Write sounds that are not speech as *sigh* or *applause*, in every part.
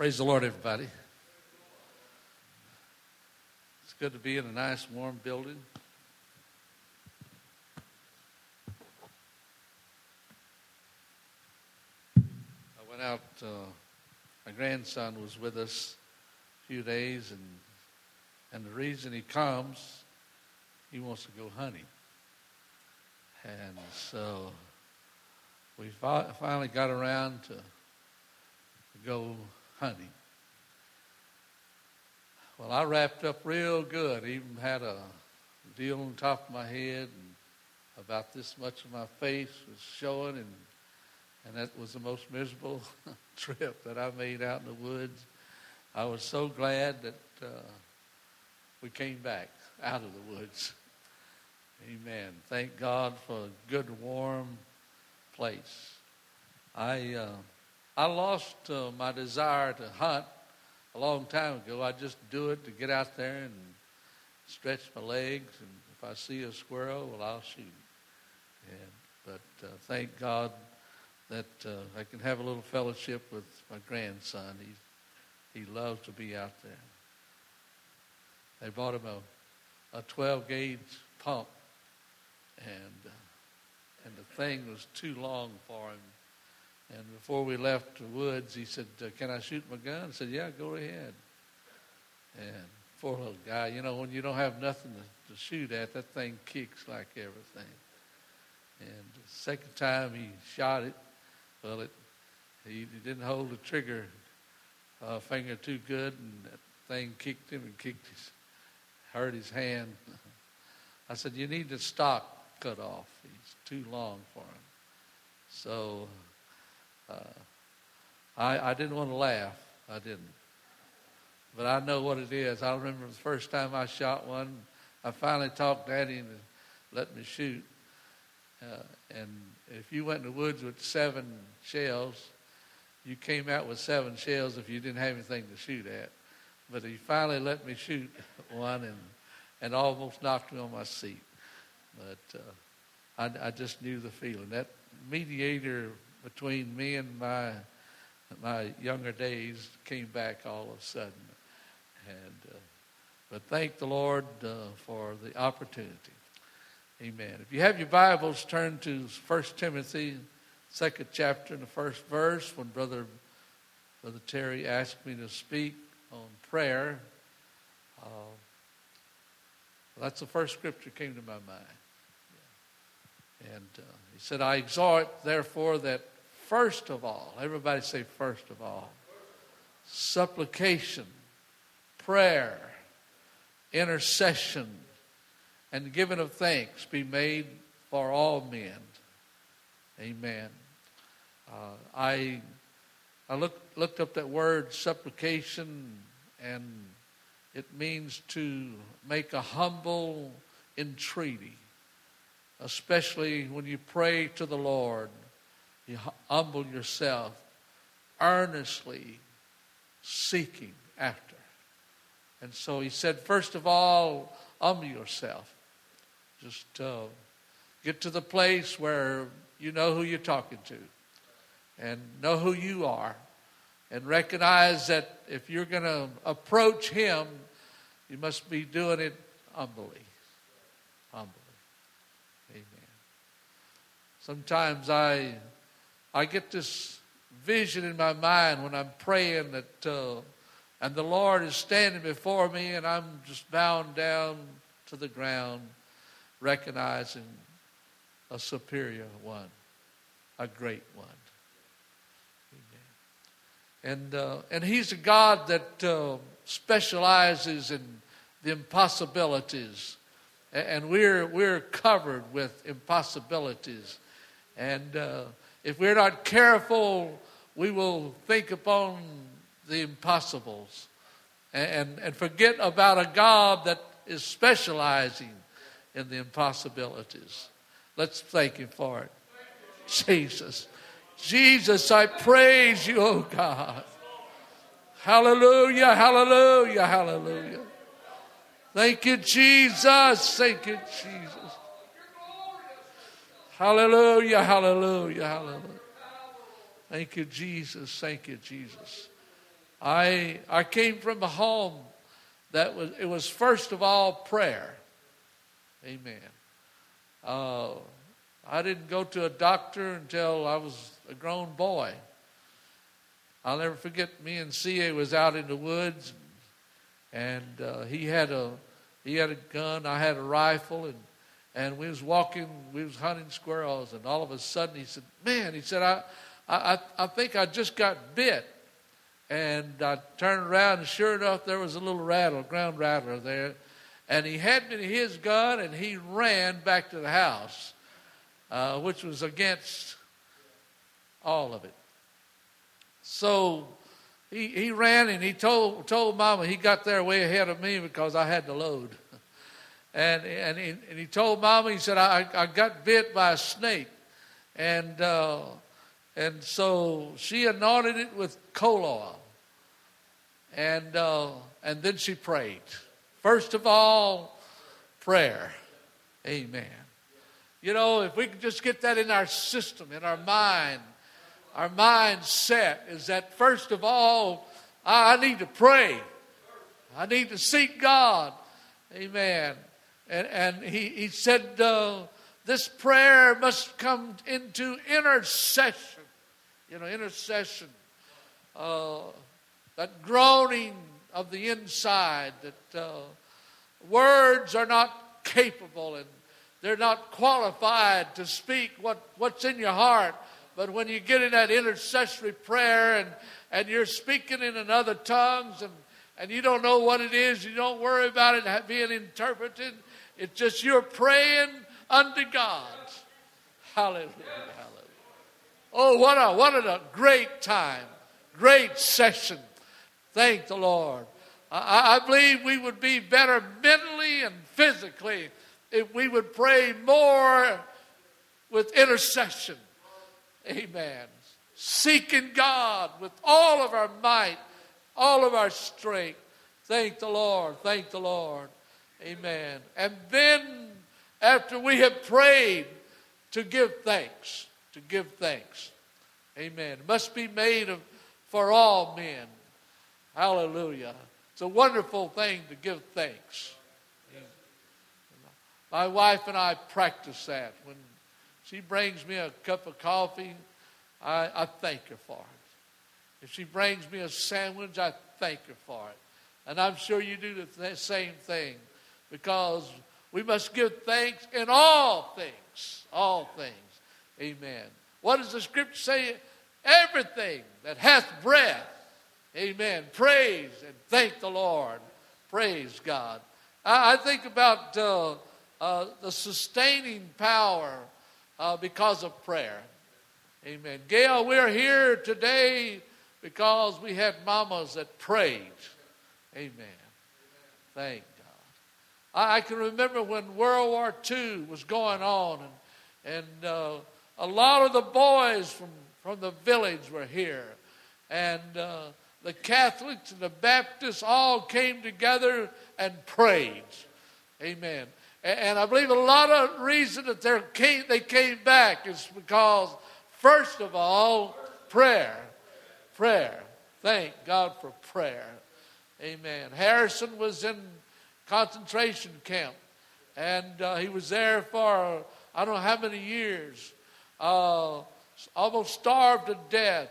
Praise the Lord, everybody. It's good to be in a nice, warm building. I went out, uh, my grandson was with us a few days, and, and the reason he comes, he wants to go hunting. And so we fi- finally got around to, to go hunting. Well, I wrapped up real good. Even had a deal on top of my head, and about this much of my face was showing, and and that was the most miserable *laughs* trip that I made out in the woods. I was so glad that uh, we came back out of the woods. *laughs* Amen. Thank God for a good, warm place. I uh, I lost uh, my desire to hunt a long time ago. I just do it to get out there and stretch my legs, and if I see a squirrel, well, I'll shoot. And, but uh, thank God that uh, I can have a little fellowship with my grandson. He he loves to be out there. They bought him a a 12 gauge pump, and uh, and the thing was too long for him. And before we left the woods, he said, uh, "Can I shoot my gun?" I said, "Yeah, go ahead." And poor little guy, you know, when you don't have nothing to, to shoot at, that thing kicks like everything. And the second time he shot it, well, it he, he didn't hold the trigger uh, finger too good, and that thing kicked him and kicked his, hurt his hand. *laughs* I said, "You need the stock cut off. He's too long for him." So uh, I I didn't want to laugh. I didn't, but I know what it is. I remember the first time I shot one. I finally talked Daddy into let me shoot. Uh, and if you went in the woods with seven shells, you came out with seven shells if you didn't have anything to shoot at. But he finally let me shoot *laughs* one and, and almost knocked me on my seat. But uh, I, I just knew the feeling. That mediator between me and my my younger days came back all of a sudden. And uh, but thank the Lord uh, for the opportunity. Amen. If you have your Bibles, turn to 1 Timothy, second chapter, and the first verse. When Brother, Brother Terry asked me to speak on prayer, uh, that's the first scripture came to my mind. And uh, he said, I exhort, therefore, that first of all, everybody say first of all, supplication, prayer, intercession, and giving of thanks be made for all men. Amen. Uh, I I looked looked up that word supplication, and it means to make a humble entreaty, especially when you pray to the Lord. You humble yourself, earnestly seeking after. And so he said, first of all, humble yourself. Just uh, get to the place where you know who you're talking to and know who you are and recognize that if you're going to approach him, you must be doing it humbly. Humbly. Amen. Sometimes I, I get this vision in my mind when I'm praying that, uh, and the Lord is standing before me and I'm just bowing down to the ground recognizing a superior one, a great one. And, uh, and He's a God that uh, specializes in the impossibilities. And we're, we're covered with impossibilities. And uh, if we're not careful, we will think upon the impossibles and, and forget about a God that is specializing in the impossibilities. Let's thank Him for it. Jesus. Jesus, I praise you, oh God. Hallelujah, hallelujah, hallelujah. Thank you, Jesus. Thank you, Jesus. Hallelujah, hallelujah, hallelujah. Thank you, Jesus. Thank you, Jesus. I, I came from a home that was, it was first of all prayer. Amen. Uh, I didn't go to a doctor until I was a grown boy. I'll never forget me and C.A. was out in the woods, and uh, he had a he had a gun, I had a rifle, and and we was walking, we was hunting squirrels, and all of a sudden he said, "Man," he said, "I I I think I just got bit." And I turned around, and sure enough, there was a little rattle, ground rattler there. And he had me his gun, and he ran back to the house, uh, which was against all of it. So he, he ran and he told, told Mama he got there way ahead of me because I had to load. And, and, he, and he told Mama, he said, I, I got bit by a snake. And, uh, and so she anointed it with coal oil. And, uh, and then she prayed. First of all, prayer. Amen. You know, if we could just get that in our system, in our mind, our mindset is that first of all, I need to pray. I need to seek God. Amen. And, and he, he said, uh, this prayer must come into intercession. You know, intercession. Uh, that groaning of the inside, that uh, words are not capable and they're not qualified to speak what, what's in your heart. But when you get in that intercessory prayer and, and you're speaking in another tongues and, and you don't know what it is, you don't worry about it being interpreted. It's just you're praying unto God. Hallelujah. Hallelujah. Oh, what a what a great time. Great session. Thank the Lord. I, I believe we would be better mentally and physically if we would pray more with intercession. Amen. Seeking God with all of our might, all of our strength. Thank the Lord. Thank the Lord. Amen. And then, after we have prayed, to give thanks. To give thanks. Amen. It must be made of, for all men. Hallelujah. It's a wonderful thing to give thanks. My wife and I practice that. When she brings me a cup of coffee, I, I thank her for it. If she brings me a sandwich, I thank her for it. And I'm sure you do the th- same thing because we must give thanks in all things. All things. Amen. What does the scripture say? Everything that hath breath. Amen. Praise and thank the Lord. Praise God. I, I think about uh, uh, the sustaining power uh, because of prayer. Amen. Gail, we're here today because we had mamas that prayed. Amen. Thank. I, I can remember when World War II was going on, and, and uh, a lot of the boys from, from the village were here. And uh, the Catholics and the Baptists all came together and prayed. Amen. And I believe a lot of reason that came, they came back is because, first of all, prayer. Prayer. Thank God for prayer. Amen. Harrison was in concentration camp, and uh, he was there for I don't know how many years. Uh, almost starved to death.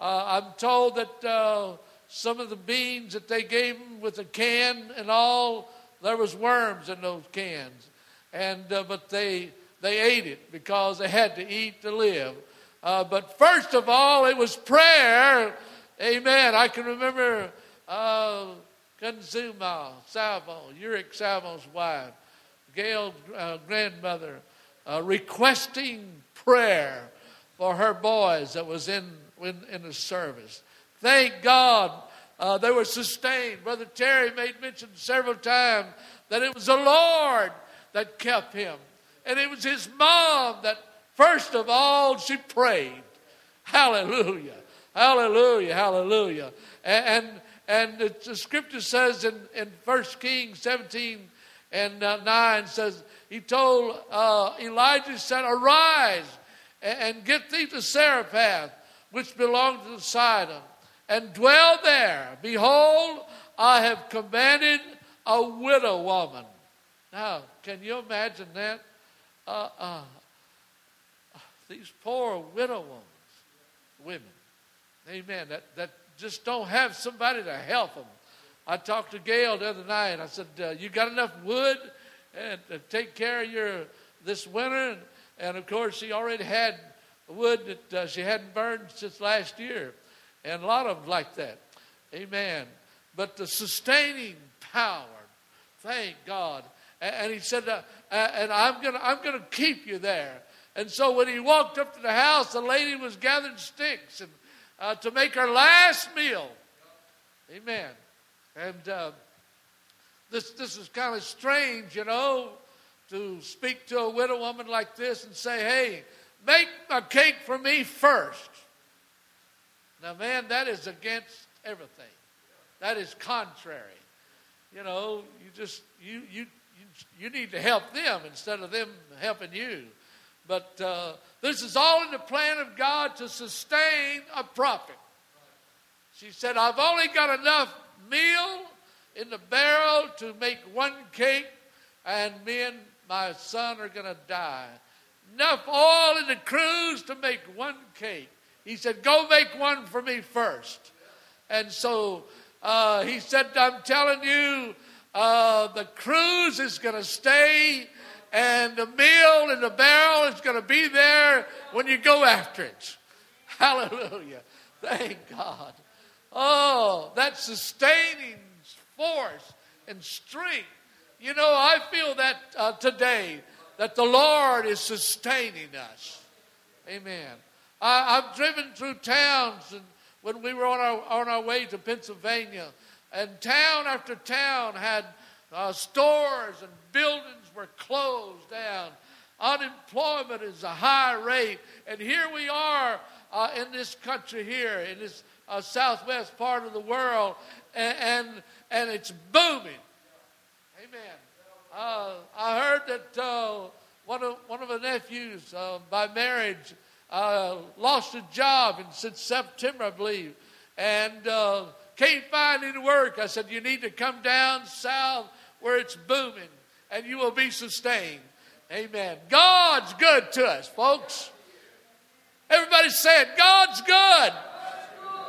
Uh, I'm told that uh, some of the beans that they gave him with a can and all there was worms in those cans, and uh, but they they ate it because they had to eat to live. Uh, but first of all, it was prayer. Amen. I can remember Kanzuma Salvo, Uric Salvo's wife, Gail's uh, grandmother, uh, requesting prayer for her boys that was in, in, in the service. Thank God uh, they were sustained. Brother Terry made mention several times that it was the Lord that kept him. And it was his mom that, first of all, she prayed. Hallelujah. Hallelujah. Hallelujah. And, and, the, the, scripture says in, in 1 Kings 17 and uh, 9 says, he told uh, Elijah, said, Arise and, and get thee to Zarephath, which belonged to Sidon and dwell there. Behold, I have commanded a widow woman. Now, can you imagine that? Uh, uh, these poor widow women, amen, that, that just don't have somebody to help them. I talked to Gail the other night. I said, uh, "You got enough wood and to take care of your this winter?" And, and of course, she already had wood that uh, she hadn't burned since last year, and a lot of them like that. Amen. But the sustaining power, thank God. And, and he said, uh, "And I'm gonna, I'm gonna keep you there." And so when he walked up to the house, the lady was gathering sticks and uh, to make her last meal. Amen. And uh, this this is kind of strange, you know, to speak to a widow woman like this and say, "Hey, make a cake for me first. Now, man, that is against everything. That is contrary. You know, you just you you you, you need to help them instead of them helping you. But uh, this is all in the plan of God to sustain a prophet. She said, I've only got enough meal in the barrel to make one cake, and me and my son are going to die. Enough oil in the cruse to make one cake. He said, Go make one for me first. And so uh, he said, I'm telling you, uh, the cruse is going to stay and the meal in the barrel is going to be there when you go after it. *laughs* Hallelujah. Thank God. Oh, that sustaining force and strength. You know, I feel that uh, today that the Lord is sustaining us. Amen. I, have driven through towns and when we were on our, on our way to Pennsylvania, and town after town had uh, stores and buildings closed down. Unemployment is a high rate. And here we are uh, in this country here, in this uh, southwest part of the world, and, and, and it's booming. Amen. Uh, I heard that uh, one, of, one of the nephews uh, by marriage uh, lost a job and since September, I believe, and can't find any work. I said, You need to come down south where it's booming and you will be sustained. Amen. God's good to us, folks. Everybody said, God's good.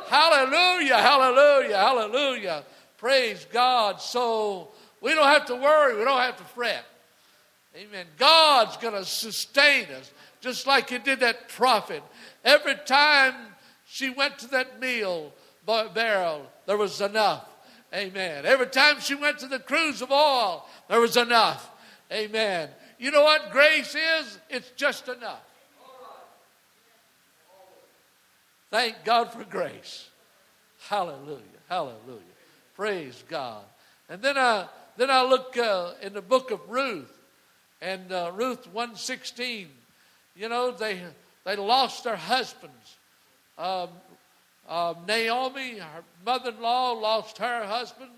Hallelujah, hallelujah, hallelujah. Praise God. So we don't have to worry, we don't have to fret. Amen. God's going to sustain us, just like He did that prophet. Every time she went to that meal barrel, there was enough. Amen. Every time she went to the cruse of oil, there was enough. Amen. You know what grace is? It's just enough. Thank God for grace. Hallelujah. Hallelujah. Praise God. And then I then I look uh, in the book of Ruth and uh, Ruth 116. You know they they lost their husbands. Um, uh, Naomi, her mother-in-law, lost her husband.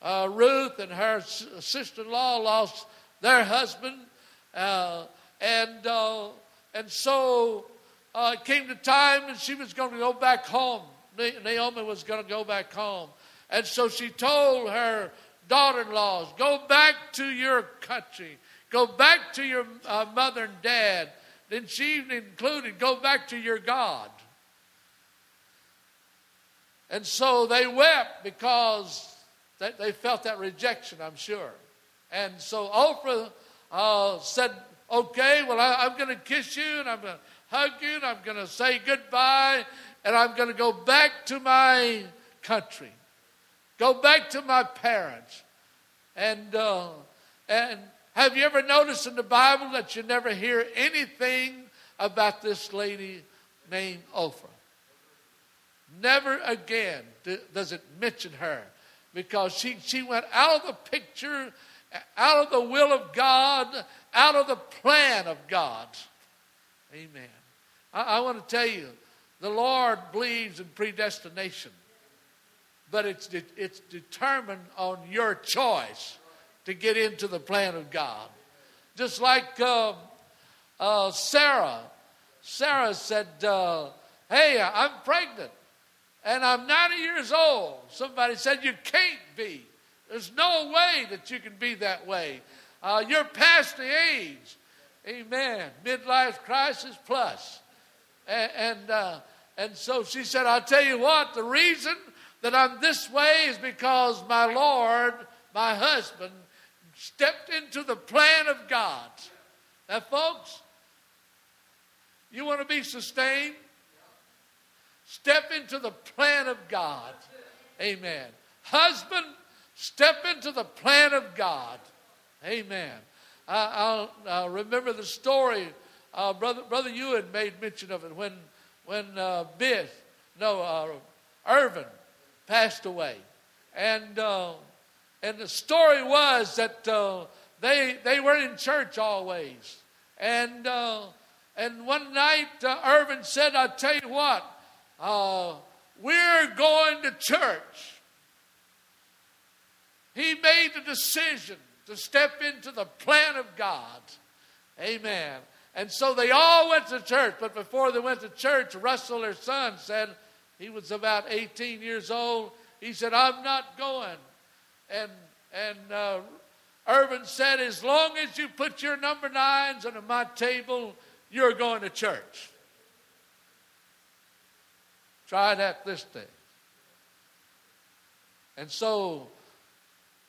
Uh, Ruth and her sister-in-law lost their husband, uh, and uh, and so uh, it came to time that she was going to go back home. Naomi was going to go back home, and so she told her daughter-in-laws, "Go back to your country. Go back to your uh, mother and dad." Then she even included, "Go back to your God." And so they wept because they felt that rejection, I'm sure. And so Oprah uh, said, Okay, well, I, am going to kiss you and I'm going to hug you and I'm going to say goodbye and I'm going to go back to my country, go back to my parents. And, uh, and have you ever noticed in the Bible that you never hear anything about this lady named Oprah? Never again does it mention her because she, she went out of the picture, out of the will of God, out of the plan of God. Amen. I, I want to tell you, the Lord believes in predestination, but it's, de- it's determined on your choice to get into the plan of God. Just like uh, uh, Sarah. Sarah said, uh, Hey, I'm pregnant. And I'm 90 years old. Somebody said, You can't be. There's no way that you can be that way. Uh, you're past the age. Amen. Midlife crisis plus. And, and, uh, and so she said, I'll tell you what, the reason that I'm this way is because my Lord, my husband, stepped into the plan of God. Now, folks, you want to be sustained? Step into the plan of God. Amen. Husband, step into the plan of God. Amen. I, will remember the story. Uh, Brother, Brother Ewan made mention of it when, when uh, Biff, no, uh, Irvin passed away. And, uh, and the story was that uh, they, they were in church always. And, uh, and one night, uh, Irvin said, I'll tell you what, uh, we're going to church. He made the decision to step into the plan of God. Amen. And so they all went to church, but before they went to church, Russell, their son, said, he was about 18 years old. He said, I'm not going. And, and uh, Irvin said, As long as you put your number nines under my table, you're going to church. Try that this day. And so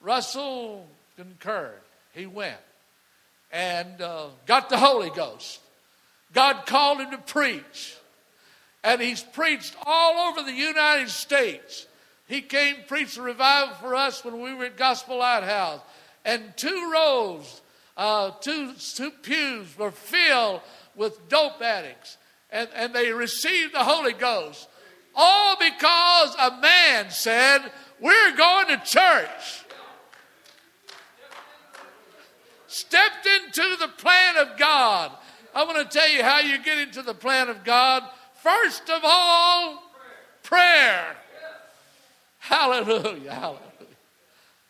Russell concurred. He went and uh, got the Holy Ghost. God called him to preach. And he's preached all over the United States. He came preach a revival for us when we were at Gospel Lighthouse. And two rows, uh, two, two pews were filled with dope addicts. And, and they received the Holy Ghost. All because a man said, We're going to church. Stepped into the plan of God. I want to tell you how you get into the plan of God. First of all, prayer. Hallelujah, hallelujah.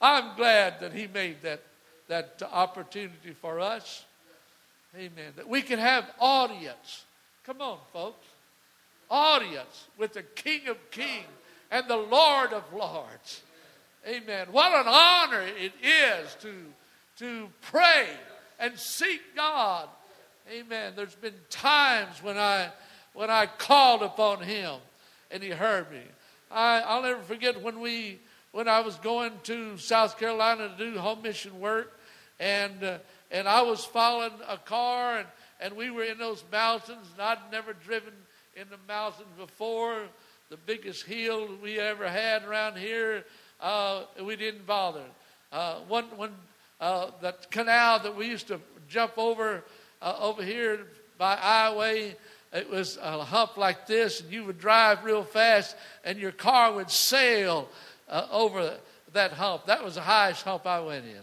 I'm glad that He made that, that opportunity for us. Amen. That we can have audience. Come on, folks. Audience with the King of Kings and the Lord of Lords. Amen. What an honor it is to, to pray and seek God. Amen. There's been times when I when I called upon him and he heard me. I, I'll never forget when we when I was going to South Carolina to do home mission work, and uh, and I was following a car, and and we were in those mountains, and I'd never driven in the mountains before. The biggest hill we ever had around here, uh, we didn't bother. Uh, one one uh, that canal that we used to jump over uh, over here by Highway it was a hump like this, and you would drive real fast, and your car would sail uh, over that hump. That was the highest hump I went in.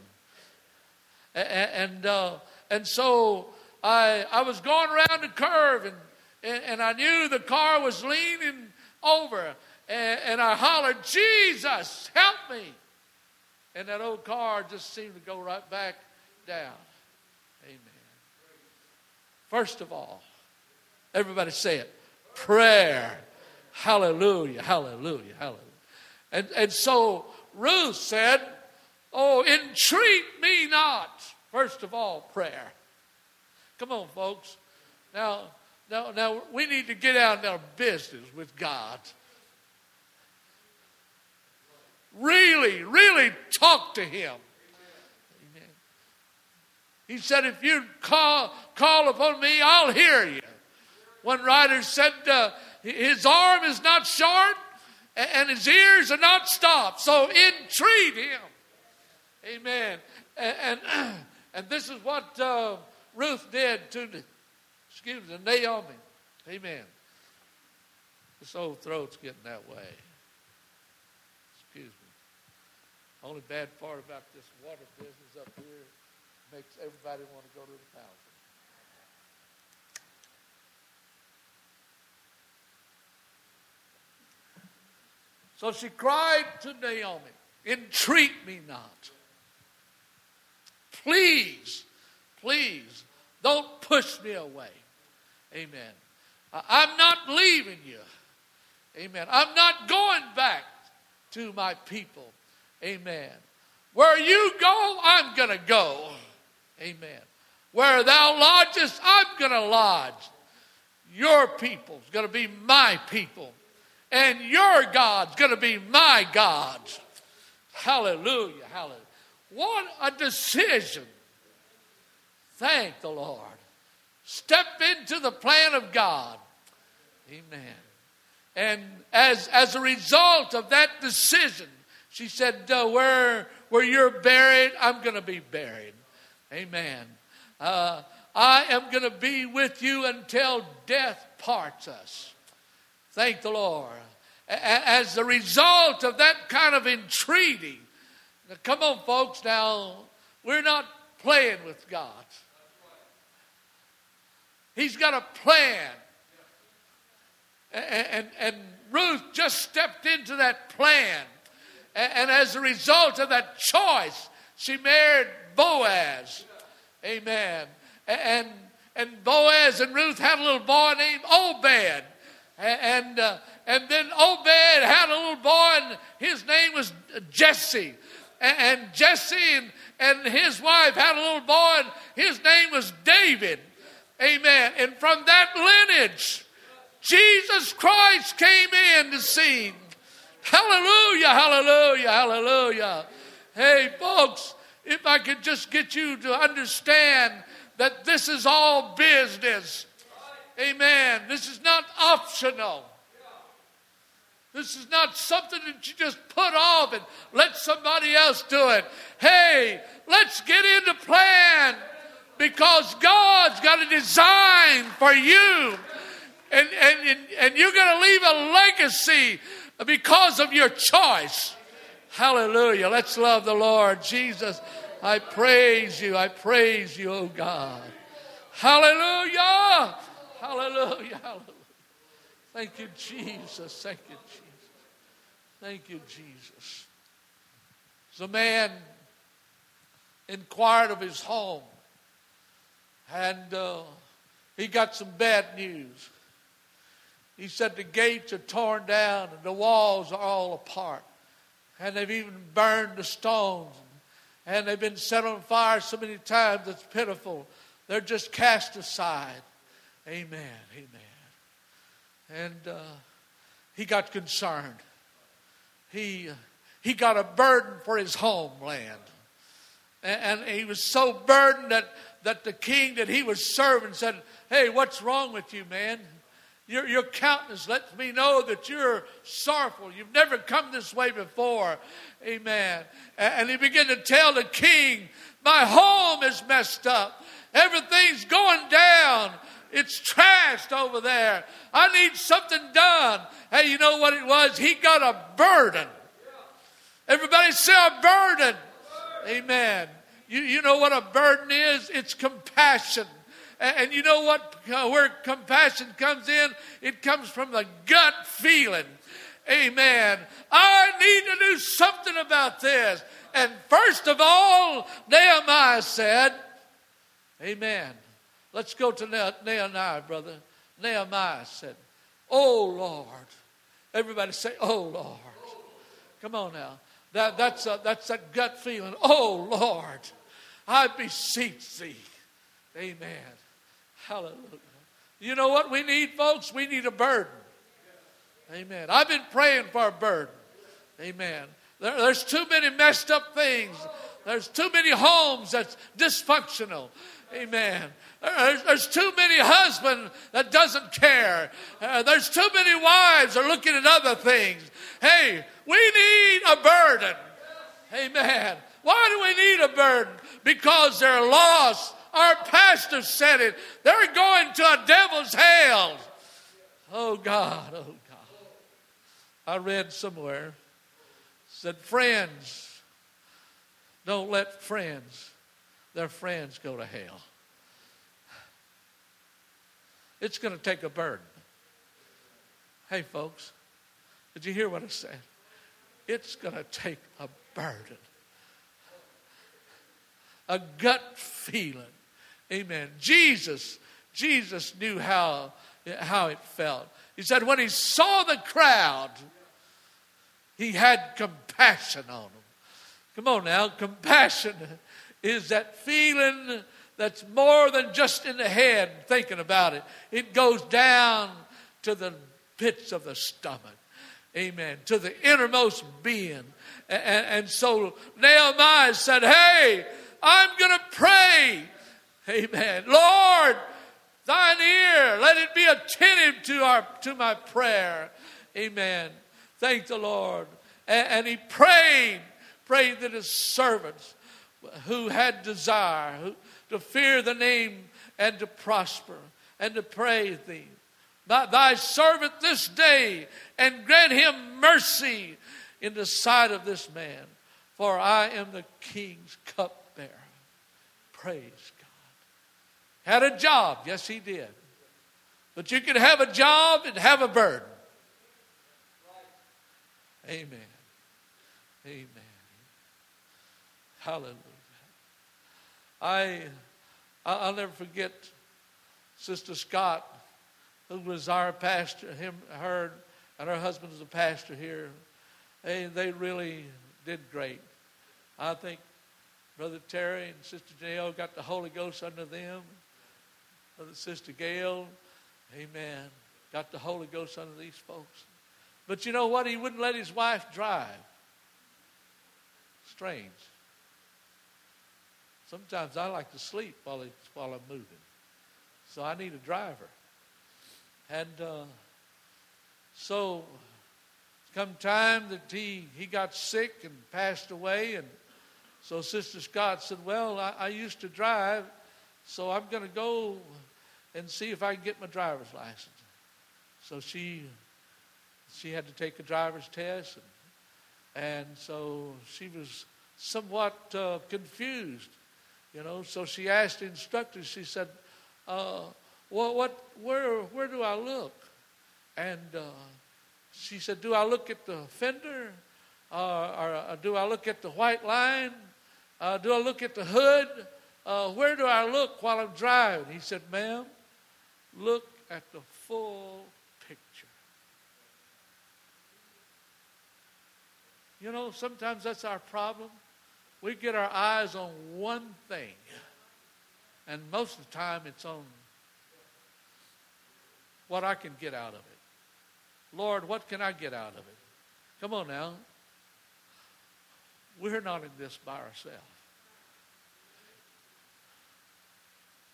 And, and, uh, and so I, I was going around the curve, and, and, and I knew the car was leaning over, and, and I hollered, Jesus, help me. And that old car just seemed to go right back down. Amen. First of all, Everybody say it. Prayer. Hallelujah, hallelujah, hallelujah. And, and so Ruth said, Oh, entreat me not. First of all, prayer. Come on, folks. Now, now, now we need to get out in our business with God. Really, really talk to Him. Amen. He said, if you call, call upon me, I'll hear you. One writer said, uh, His arm is not short and his ears are not stopped. So entreat him. Amen. And, and, *clears throat* and this is what uh, Ruth did to, excuse me, Naomi. Amen. This old throat's getting that way. Excuse me. Only bad part about this water business up here makes everybody want to go to the fountain. So she cried to Naomi, Entreat me not. Please, please, don't push me away. Amen. I'm not leaving you. Amen. I'm not going back to my people. Amen. Where you go, I'm going to go. Amen. Where thou lodgest, I'm going to lodge. Your people's going to be my people. And your God's going to be my God. Hallelujah. Hallelujah. What a decision. Thank the Lord. Step into the plan of God. Amen. And as, as a result of that decision, she said, where, where you're buried, I'm going to be buried. Amen. Uh, I am going to be with you until death parts us. Thank the Lord. As a result of that kind of entreaty, now, come on, folks, now, we're not playing with God. He's got a plan. And, and, and Ruth just stepped into that plan. And, and as a result of that choice, she married Boaz. Amen. And, and Boaz and Ruth had a little boy named Obed. And, uh, and then Obed had a little boy, and his name was Jesse. And, and Jesse and, and his wife had a little boy, and his name was David. Amen. And from that lineage, Jesus Christ came in to scene. Hallelujah, hallelujah, hallelujah. Hey, folks, if I could just get you to understand that this is all business. Amen. This is not optional. This is not something that you just put off and let somebody else do it. Hey, let's get into plan because God's got a design for you. And, and, and you're going to leave a legacy because of your choice. Hallelujah. Let's love the Lord. Jesus, I praise you. I praise you, oh God. Hallelujah. Hallelujah. Hallelujah. Thank you, Jesus. Thank you, Jesus. Thank you, Jesus. The man inquired of his home, and uh, he got some bad news. He said the gates are torn down and the walls are all apart, and they've even burned the stones, and they've been set on fire so many times it's pitiful. They're just cast aside. Amen. Amen. And uh, he got concerned he, he got a burden for his homeland. And, and he was so burdened that, that the king that he was serving said, Hey, what's wrong with you, man? Your, your countenance lets me know that you're sorrowful. You've never come this way before. Amen. And he began to tell the king, My home is messed up. Everything's going down. It's trashed over there. I need something done. Hey, you know what it was? He got a burden. Everybody say a burden. Amen. You, you know what a burden is? It's compassion. And, and you know what? Uh, where compassion comes in? It comes from the gut feeling. Amen. I need to do something about this. And first of all, Nehemiah said, Amen. Let's go to Nehemiah, brother. Nehemiah said, Oh Lord. Everybody say, Oh Lord. Come on now. That, that's, a, that's that gut feeling. Oh Lord, I beseech thee. Amen. Hallelujah. You know what we need, folks? We need a burden. Amen. I've been praying for a burden. Amen. There, there's too many messed up things. There's too many homes that's dysfunctional. Amen. There's, too many husbands that doesn't care. Uh, there's too many wives are looking at other things. Hey, we need a burden. Amen. Why do we need a burden? Because they're lost. Our pastor said it. They're going to a devil's hell. Oh God, oh God. I read somewhere said friends don't let friends their friends go to hell. It's going to take a burden. Hey, folks, did you hear what I said? It's going to take a burden, a gut feeling. Amen. Jesus, Jesus knew how, how it felt. He said, when he saw the crowd, he had compassion on them. Come on now, compassion is that feeling that's more than just in the head thinking about it. It goes down to the pits of the stomach. Amen. To the innermost being. And, and so Nehemiah said, Hey, I'm going to pray. Amen. Lord, thine ear, let it be attentive to, our, to my prayer. Amen. Thank the Lord. And, and he prayed, prayed that his servants who had desire who, to fear the name and to prosper and to praise thee. Thy servant this day and grant him mercy in the sight of this man, for I am the king's cupbearer. Praise God. Had a job, yes, he did. But you can have a job and have a burden. Amen. Amen. Hallelujah. I, I'll never forget Sister Scott, who was our pastor, him, her, and her husband was a pastor here. They, they really did great. I think Brother Terry and Sister Janelle got the Holy Ghost under them. Brother Sister Gail, amen, got the Holy Ghost under these folks. But you know what? He wouldn't let his wife drive. Strange. Sometimes I like to sleep while, it's, while I'm moving. So I need a driver. And uh, so come time that he, he got sick and passed away. And so Sister Scott said, Well, I, I used to drive, so I'm going to go and see if I can get my driver's license. So she she had to take a driver's test, and, and so she was somewhat uh, confused, you know. So she asked the instructor. She said, uh, "Well, what? Where? Where do I look?" And uh, she said, "Do I look at the fender, uh, or uh, do I look at the white line? Uh, do I look at the hood? where do I look while I'm driving?" He said, "Ma'am, look at the full picture. You know, sometimes that's our problem. We get our eyes on one thing, and most of the time it's on what I can get out of it. Lord, what can I get out of it? Come on now. We're not in this by ourselves.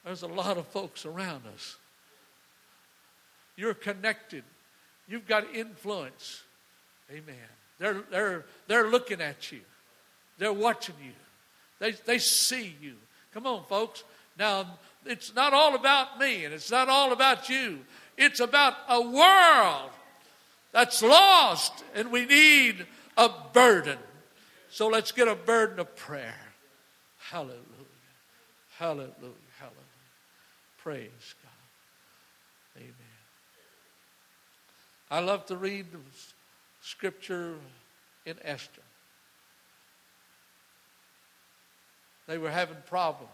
There's a lot of folks around us. You're connected. You've got influence. Amen. They're, they're, they're looking at you. They're watching you. They, they see you. Come on, folks. Now, it's not all about me and it's not all about you. It's about a world that's lost and we need a burden. So let's get a burden of prayer. Hallelujah. Hallelujah. Hallelujah. Praise God. Amen. I love to read the scripture in Esther. They were having problems.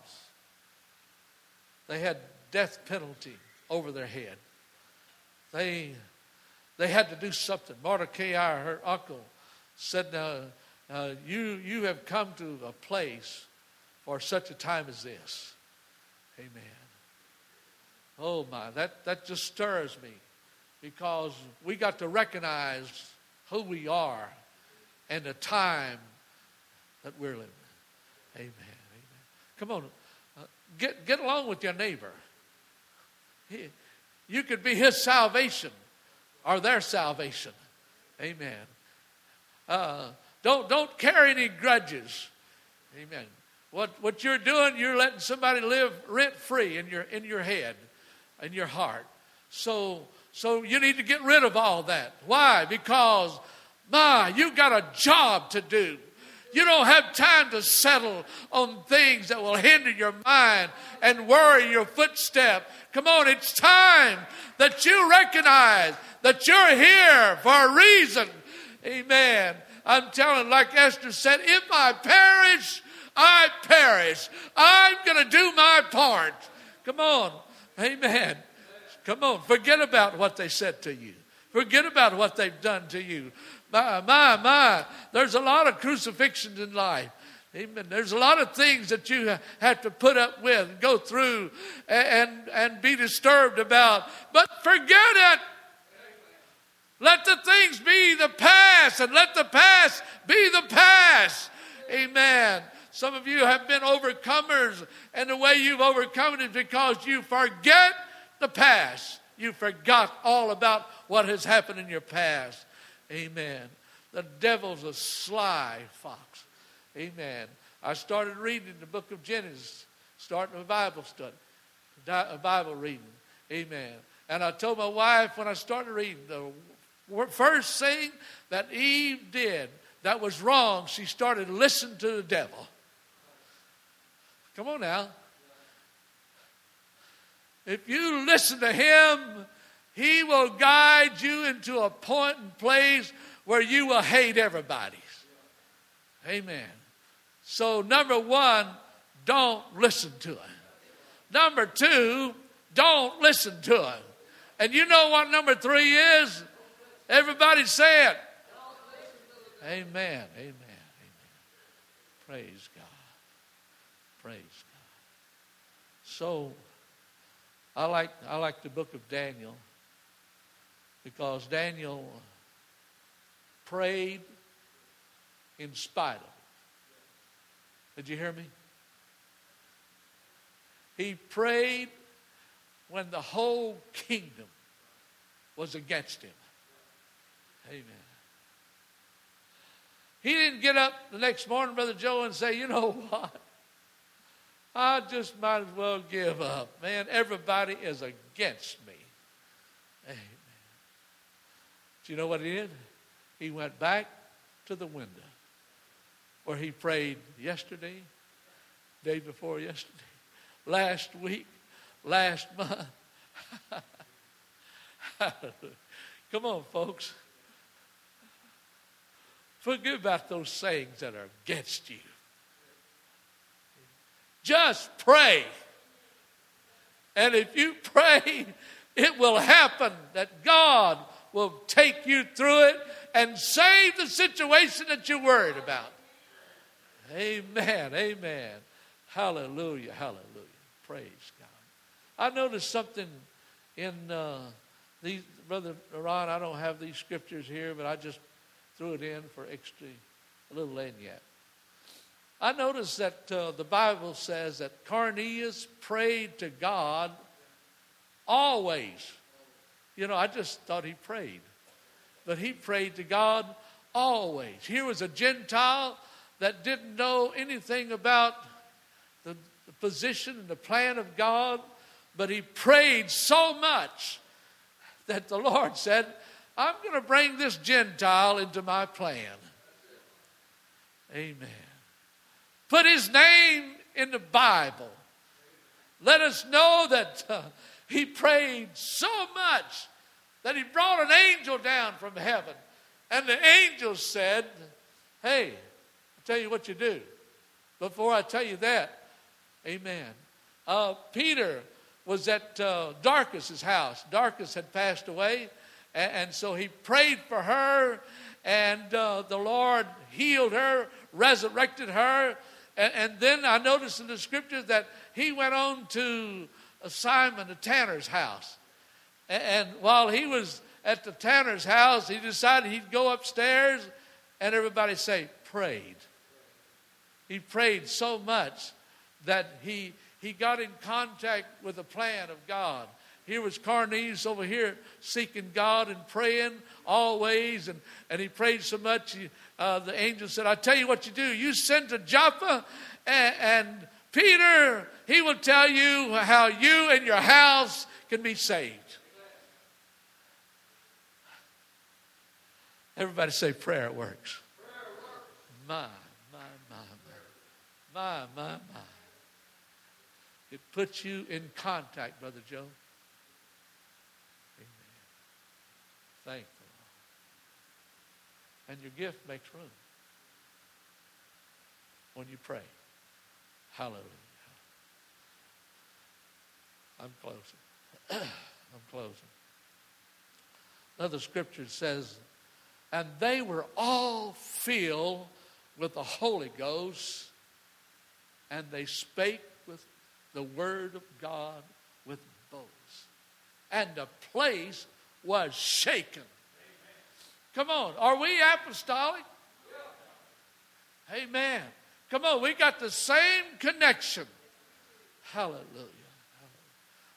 They had death penalty over their head. They, they had to do something. Mordecai, her uncle, said, uh, you, you have come to a place for such a time as this. Amen. Oh my, that, that just stirs me because we got to recognize who we are and the time that we're living. Amen. Amen. Come on. Uh, get, get along with your neighbor. You could be his salvation or their salvation. Amen. Uh, don't, don't carry any grudges. Amen. What, what you're doing, you're letting somebody live rent free in your, in your head, in your heart. So so you need to get rid of all that. Why? Because, my, you've got a job to do. You don't have time to settle on things that will hinder your mind and worry your footstep. Come on, it's time that you recognize that you're here for a reason. Amen. I'm telling, like Esther said, if I perish, I perish. I'm going to do my part. Come on. Amen. Come on, forget about what they said to you. Forget about what they've done to you. My, my, my. There's a lot of crucifixions in life. Amen. There's a lot of things that you have to put up with, go through, and, and be disturbed about. But forget it. Let the things be the past, and let the past be the past. Amen. Some of you have been overcomers, and the way you've overcome it is because you forget the past. You forgot all about what has happened in your past. Amen. The devil's a sly fox. Amen. I started reading the book of Genesis, starting a Bible study, a Bible reading. Amen. And I told my wife when I started reading, the first thing that Eve did that was wrong, she started listening to the devil. Come on now. If you listen to him, he will guide you into a point and place where you will hate everybody. Amen. So, number one, don't listen to him. Number two, don't listen to him. And you know what number three is? Everybody say it. Amen. Amen. Amen. Praise God. Praise God. So, I like, I like the book of Daniel because Daniel prayed in spite of it. Did you hear me? He prayed when the whole kingdom was against him. Amen. He didn't get up the next morning, Brother Joe, and say, you know what? I just might as well give up. Man, everybody is against me. Amen. Do you know what he did? He went back to the window where he prayed yesterday, day before yesterday, last week, last month. *laughs* Come on, folks. Forget about those sayings that are against you. Just pray. And if you pray, it will happen that God will take you through it and save the situation that you're worried about. Amen. Amen. Hallelujah. Hallelujah. Praise God. I noticed something in uh, these, Brother Ron, I don't have these scriptures here, but I just threw it in for extra, a little in yet. I noticed that uh, the Bible says that Cornelius prayed to God always. You know, I just thought he prayed, but he prayed to God always. Here was a Gentile that didn't know anything about the, the position and the plan of God, but he prayed so much that the Lord said, I'm going to bring this Gentile into my plan. Amen. Put his name in the Bible. Let us know that uh, he prayed so much that he brought an angel down from heaven. And the angel said, Hey, I'll tell you what you do. Before I tell you that, amen. Uh, Peter was at uh, Dorcas' house. Dorcas had passed away, and, and so he prayed for her, and uh, the Lord healed her, resurrected her, and, and then I noticed in the scriptures that he went on to Simon the tanner's house. And, while he was at the tanner's house, he decided he'd go upstairs and everybody say, prayed. He prayed so much that he, he got in contact with the plan of God. Here was Cornelius over here seeking God and praying always, and, and he prayed so much. He, uh, the angel said, I tell you what you do. You send to Joppa, and, and Peter, he will tell you how you and your house can be saved. Everybody say prayer works. My, my, my, my. My, my, my. It puts you in contact, Brother Joe. Amen. Thank the Lord. and your gift makes room when you pray. Hallelujah. I'm closing. *clears throat* I'm closing. Another scripture says, and they were all filled with the Holy Ghost, and they spake with the word of God with boast. And the place was shaken. Come on, are we apostolic? Amen. Come on, we got the same connection. Hallelujah.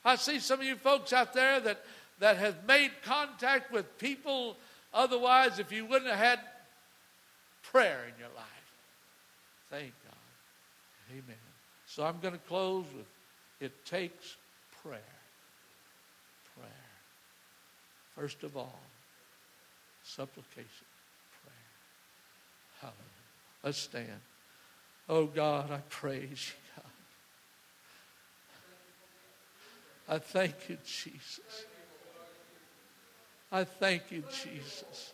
I see some of you folks out there that, that have made contact with people otherwise if you wouldn't have had prayer in your life. Thank God. Amen. So I'm going to close with it takes prayer. Prayer. First of all, supplication, prayer. Hallelujah. Let's stand. Oh God, I praise you, God. I thank you, Jesus. I thank you, Jesus.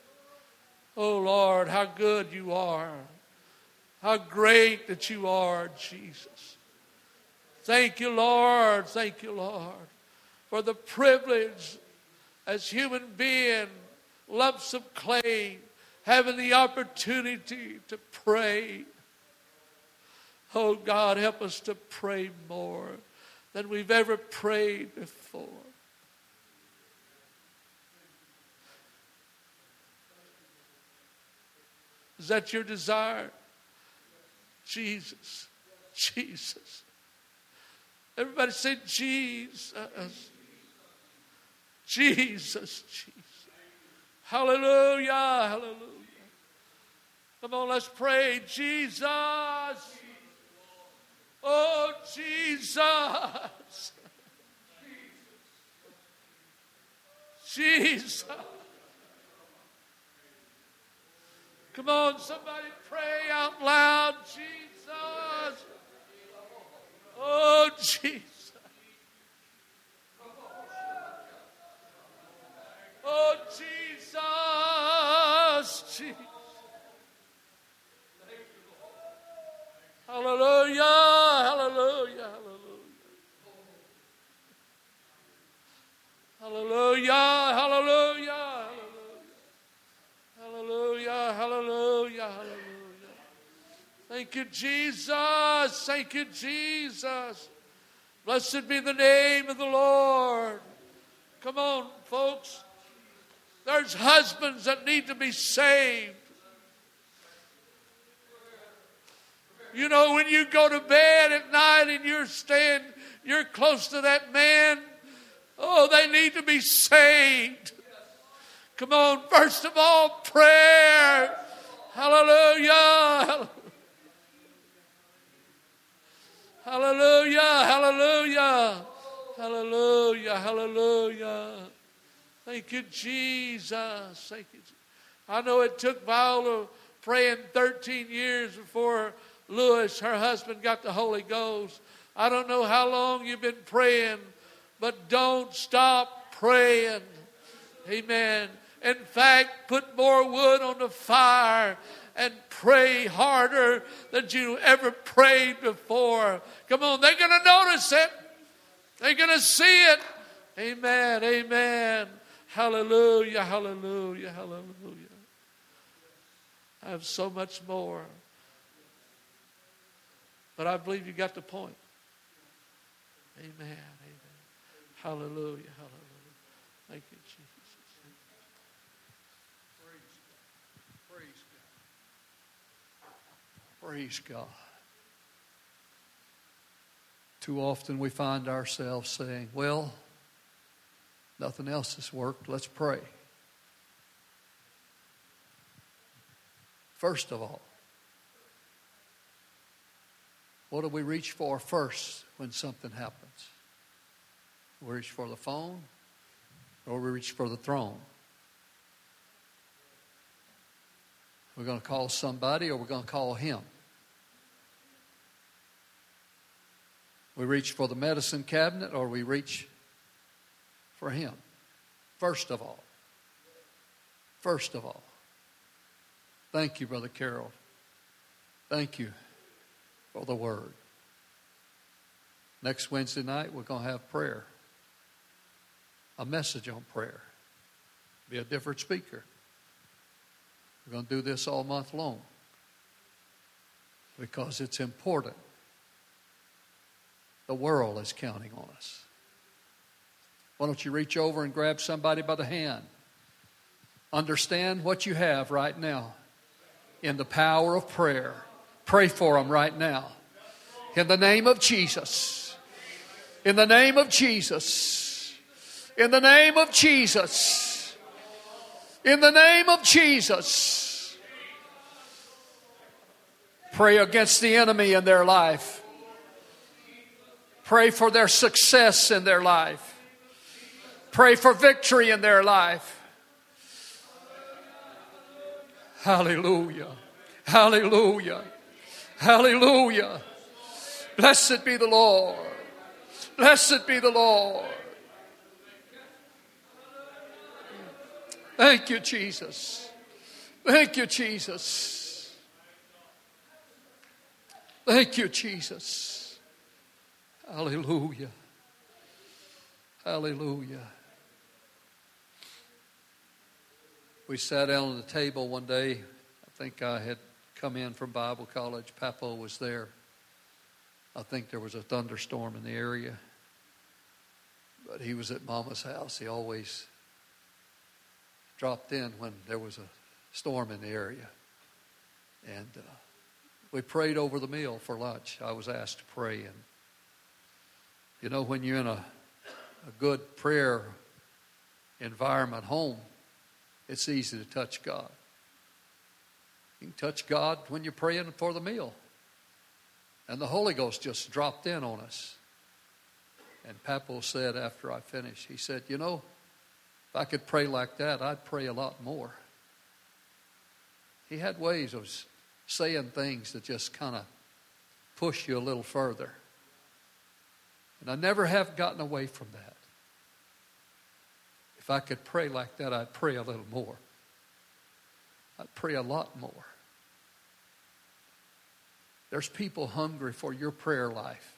Oh Lord, how good you are. How great that you are, Jesus. Thank you, Lord. Thank you, Lord, for the privilege as human being, lumps of clay, having the opportunity to pray. Oh God, help us to pray more than we've ever prayed before. Is that your desire? Jesus, Jesus. Everybody say Jesus. Jesus, Jesus. Hallelujah, hallelujah. Come on, let's pray. Jesus. Oh, Jesus. Jesus. Come on, somebody pray out loud. Jesus. Oh, Jesus. Oh, Jesus. Jesus. Hallelujah. Hallelujah. Hallelujah. Hallelujah. Hallelujah. Hallelujah. Hallelujah. Thank you, Jesus. Thank you, Jesus. Blessed be the name of the Lord. Come on, folks. There's husbands that need to be saved. You know, when you go to bed at night and you're staying, you're close to that man, oh, they need to be saved. Come on, first of all, prayer. Hallelujah. Hallelujah. Hallelujah. Hallelujah. Hallelujah. Thank you, Jesus. Thank you. I know it took Viola praying 13 years before Lewis, her husband, got the Holy Ghost. I don't know how long you've been praying, but don't stop praying. Amen. In fact, put more wood on the fire and pray harder than you ever prayed before. Come on, they're going to notice it. They're going to see it. Amen. Amen. Hallelujah. Hallelujah. Hallelujah. I have so much more. But I believe you got the point. Amen. Amen. Hallelujah. Thank you, Jesus. Praise God. Praise God. Too often we find ourselves saying, well, nothing else has worked. Let's pray. First of all, what do we reach for first when something happens? We reach for the phone or we reach for the throne? We're going to call somebody or we're going to call him. We reach for the medicine cabinet or we reach for him. First of all. First of all. Thank you, Brother Carroll. Thank you for the Word. Next Wednesday night, we're going to have prayer. a message on prayer. Be a different speaker. We're going to do this all month long because it's important. The world is counting on us. Why don't you reach over and grab somebody by the hand? Understand what you have right now in the power of prayer. Pray for them right now. In the name of Jesus. In the name of Jesus. In the name of Jesus. In the name of Jesus. Pray against the enemy in their life. Pray for their success in their life. Pray for victory in their life. Hallelujah. Hallelujah. Hallelujah. Blessed be the Lord. Blessed be the Lord. Thank you, Jesus. Thank you, Jesus. Thank you, Jesus. Hallelujah. Hallelujah. We sat down at the table one day. I think I had come in from Bible college. Papa was there. I think there was a thunderstorm in the area. But he was at Mama's house. He always dropped in when there was a storm in the area. And uh, we prayed over the meal for lunch. I was asked to pray. And, you know, when you're in a, a good prayer environment home, it's easy to touch God. You can touch God when you're praying for the meal. And the Holy Ghost just dropped in on us. And Papa said after I finished, he said, You know, if I could pray like that, I'd pray a lot more. He had ways of saying things that just kind of push you a little further. And I never have gotten away from that. If I could pray like that, I'd pray a little more. I'd pray a lot more. There's people hungry for your prayer life.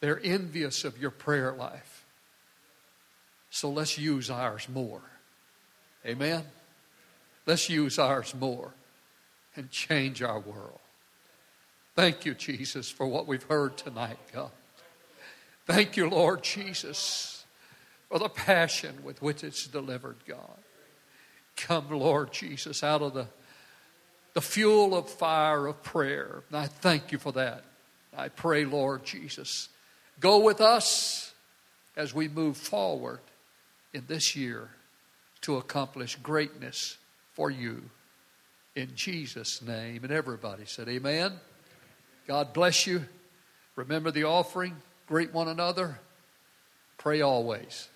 They're envious of your prayer life. So let's use ours more. Amen? Let's use ours more and change our world. Thank you, Jesus, for what we've heard tonight, God. Thank you, Lord Jesus for the passion with which it's delivered, God. Come, Lord Jesus, out of the, the fuel of fire of prayer. I thank you for that. I pray, Lord Jesus, go with us as we move forward in this year to accomplish greatness for you. In Jesus' name. And everybody said, Amen. God bless you. Remember the offering, greet one another, pray always.